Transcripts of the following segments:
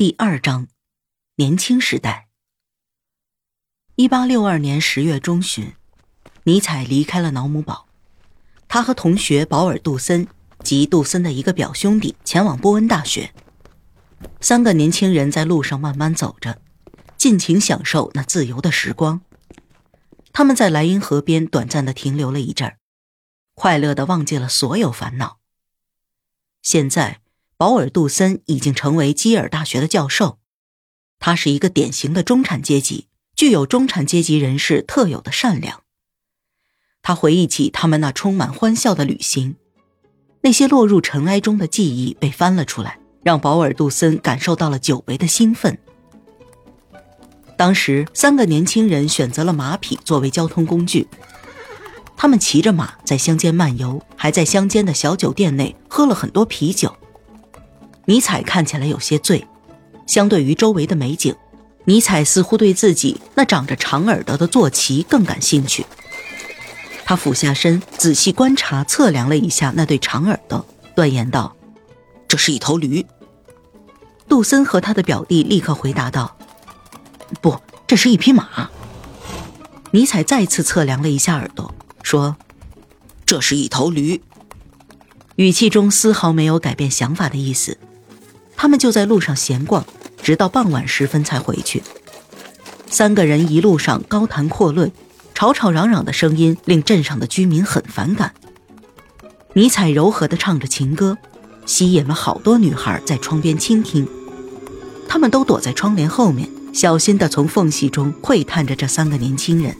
第二章，年轻时代。一八六二年十月中旬，尼采离开了瑙姆堡，他和同学保尔·杜森及杜森的一个表兄弟前往波恩大学。三个年轻人在路上慢慢走着，尽情享受那自由的时光。他们在莱茵河边短暂的停留了一阵儿，快乐的忘记了所有烦恼。现在。保尔·杜森已经成为基尔大学的教授，他是一个典型的中产阶级，具有中产阶级人士特有的善良。他回忆起他们那充满欢笑的旅行，那些落入尘埃中的记忆被翻了出来，让保尔·杜森感受到了久违的兴奋。当时，三个年轻人选择了马匹作为交通工具，他们骑着马在乡间漫游，还在乡间的小酒店内喝了很多啤酒。尼采看起来有些醉，相对于周围的美景，尼采似乎对自己那长着长耳朵的坐骑更感兴趣。他俯下身，仔细观察、测量了一下那对长耳朵，断言道：“这是一头驴。”杜森和他的表弟立刻回答道：“不，这是一匹马。”尼采再次测量了一下耳朵，说：“这是一头驴。”语气中丝毫没有改变想法的意思。他们就在路上闲逛，直到傍晚时分才回去。三个人一路上高谈阔论，吵吵嚷嚷的声音令镇上的居民很反感。尼采柔和地唱着情歌，吸引了好多女孩在窗边倾听。他们都躲在窗帘后面，小心地从缝隙中窥探着这三个年轻人。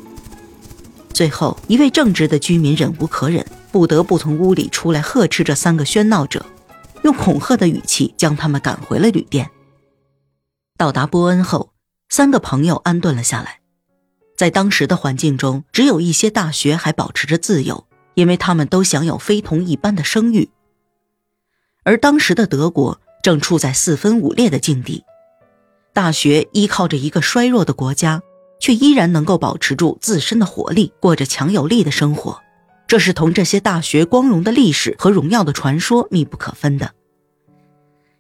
最后一位正直的居民忍无可忍，不得不从屋里出来呵斥这三个喧闹者。用恐吓的语气将他们赶回了旅店。到达波恩后，三个朋友安顿了下来。在当时的环境中，只有一些大学还保持着自由，因为他们都享有非同一般的声誉。而当时的德国正处在四分五裂的境地，大学依靠着一个衰弱的国家，却依然能够保持住自身的活力，过着强有力的生活。这是同这些大学光荣的历史和荣耀的传说密不可分的。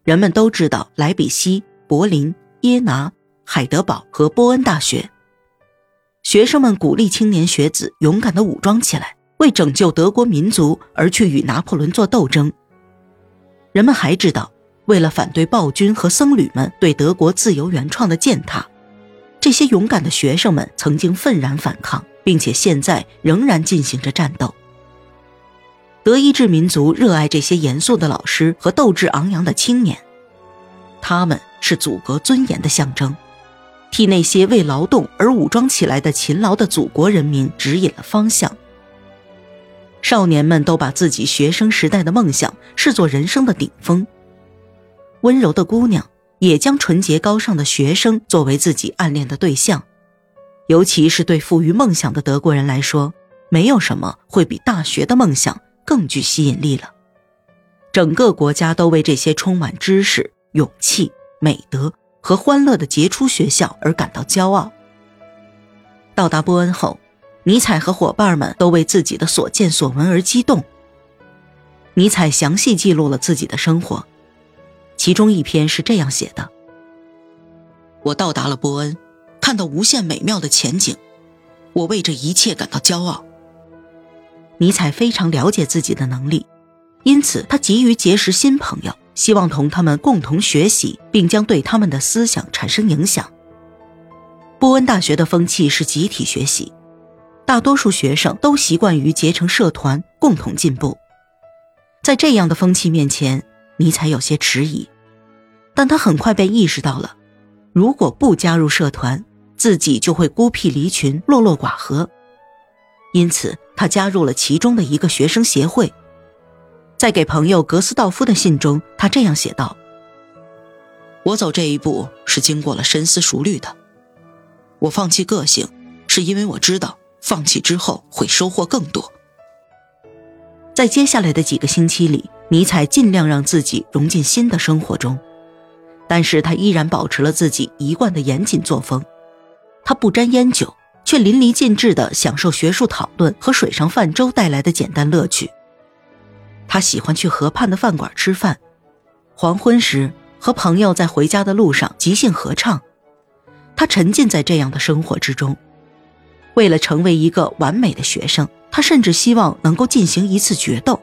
人们都知道莱比锡、柏林、耶拿、海德堡和波恩大学。学生们鼓励青年学子勇敢地武装起来，为拯救德国民族而去与拿破仑做斗争。人们还知道，为了反对暴君和僧侣们对德国自由原创的践踏，这些勇敢的学生们曾经愤然反抗，并且现在仍然进行着战斗。德意志民族热爱这些严肃的老师和斗志昂扬的青年，他们是祖国尊严的象征，替那些为劳动而武装起来的勤劳的祖国人民指引了方向。少年们都把自己学生时代的梦想视作人生的顶峰，温柔的姑娘也将纯洁高尚的学生作为自己暗恋的对象，尤其是对富于梦想的德国人来说，没有什么会比大学的梦想。更具吸引力了。整个国家都为这些充满知识、勇气、美德和欢乐的杰出学校而感到骄傲。到达波恩后，尼采和伙伴们都为自己的所见所闻而激动。尼采详细记录了自己的生活，其中一篇是这样写的：“我到达了波恩，看到无限美妙的前景，我为这一切感到骄傲。”尼采非常了解自己的能力，因此他急于结识新朋友，希望同他们共同学习，并将对他们的思想产生影响。波恩大学的风气是集体学习，大多数学生都习惯于结成社团，共同进步。在这样的风气面前，尼采有些迟疑，但他很快便意识到了，如果不加入社团，自己就会孤僻离群，落落寡合。因此，他加入了其中的一个学生协会。在给朋友格斯道夫的信中，他这样写道：“我走这一步是经过了深思熟虑的。我放弃个性，是因为我知道放弃之后会收获更多。”在接下来的几个星期里，尼采尽量让自己融进新的生活中，但是他依然保持了自己一贯的严谨作风。他不沾烟酒。却淋漓尽致地享受学术讨论和水上泛舟带来的简单乐趣。他喜欢去河畔的饭馆吃饭，黄昏时和朋友在回家的路上即兴合唱。他沉浸在这样的生活之中。为了成为一个完美的学生，他甚至希望能够进行一次决斗，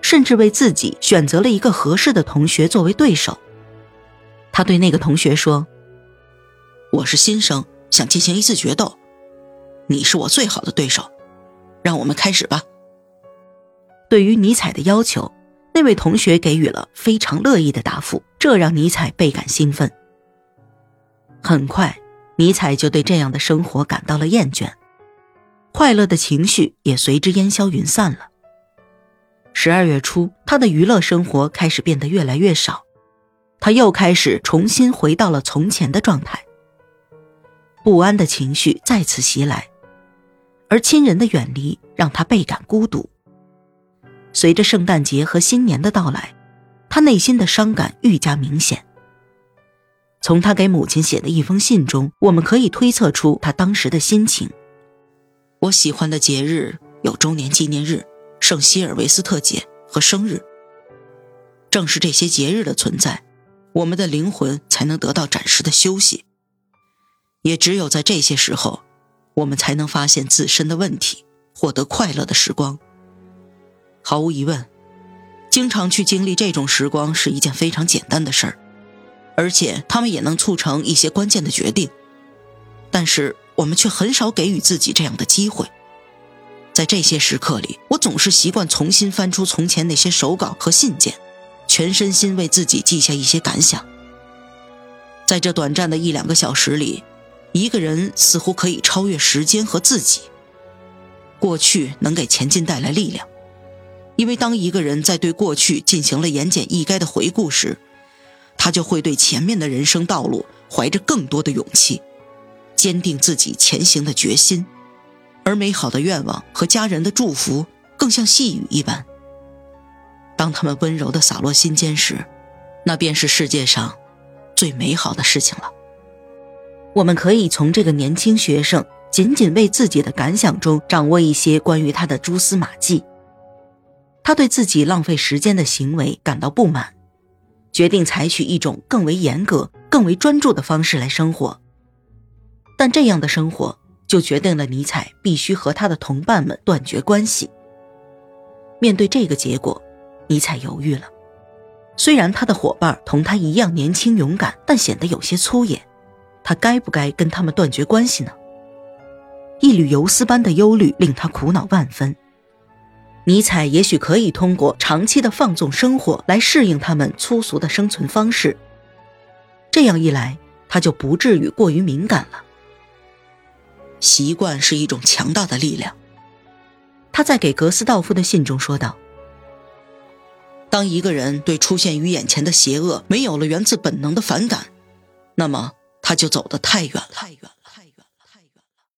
甚至为自己选择了一个合适的同学作为对手。他对那个同学说：“我是新生，想进行一次决斗，你是我最好的对手，让我们开始吧。”对于尼采的要求，那位同学给予了非常乐意的答复，这让尼采倍感兴奋。很快，尼采就对这样的生活感到了厌倦。快乐的情绪也随之烟消云散了。十二月初，他的娱乐生活开始变得越来越少，他又开始重新回到了从前的状态。不安的情绪再次袭来，而亲人的远离让他倍感孤独。随着圣诞节和新年的到来，他内心的伤感愈加明显。从他给母亲写的一封信中，我们可以推测出他当时的心情。我喜欢的节日有周年纪念日、圣希尔维斯特节和生日。正是这些节日的存在，我们的灵魂才能得到暂时的休息。也只有在这些时候，我们才能发现自身的问题，获得快乐的时光。毫无疑问，经常去经历这种时光是一件非常简单的事儿，而且他们也能促成一些关键的决定。但是。我们却很少给予自己这样的机会。在这些时刻里，我总是习惯重新翻出从前那些手稿和信件，全身心为自己记下一些感想。在这短暂的一两个小时里，一个人似乎可以超越时间和自己。过去能给前进带来力量，因为当一个人在对过去进行了言简意赅的回顾时，他就会对前面的人生道路怀着更多的勇气。坚定自己前行的决心，而美好的愿望和家人的祝福更像细雨一般。当他们温柔地洒落心间时，那便是世界上最美好的事情了。我们可以从这个年轻学生仅仅为自己的感想中掌握一些关于他的蛛丝马迹。他对自己浪费时间的行为感到不满，决定采取一种更为严格、更为专注的方式来生活。但这样的生活就决定了尼采必须和他的同伴们断绝关系。面对这个结果，尼采犹豫了。虽然他的伙伴同他一样年轻勇敢，但显得有些粗野。他该不该跟他们断绝关系呢？一缕游丝般的忧虑令他苦恼万分。尼采也许可以通过长期的放纵生活来适应他们粗俗的生存方式。这样一来，他就不至于过于敏感了。习惯是一种强大的力量。他在给格斯道夫的信中说道：“当一个人对出现于眼前的邪恶没有了源自本能的反感，那么他就走得太远了。太远了。”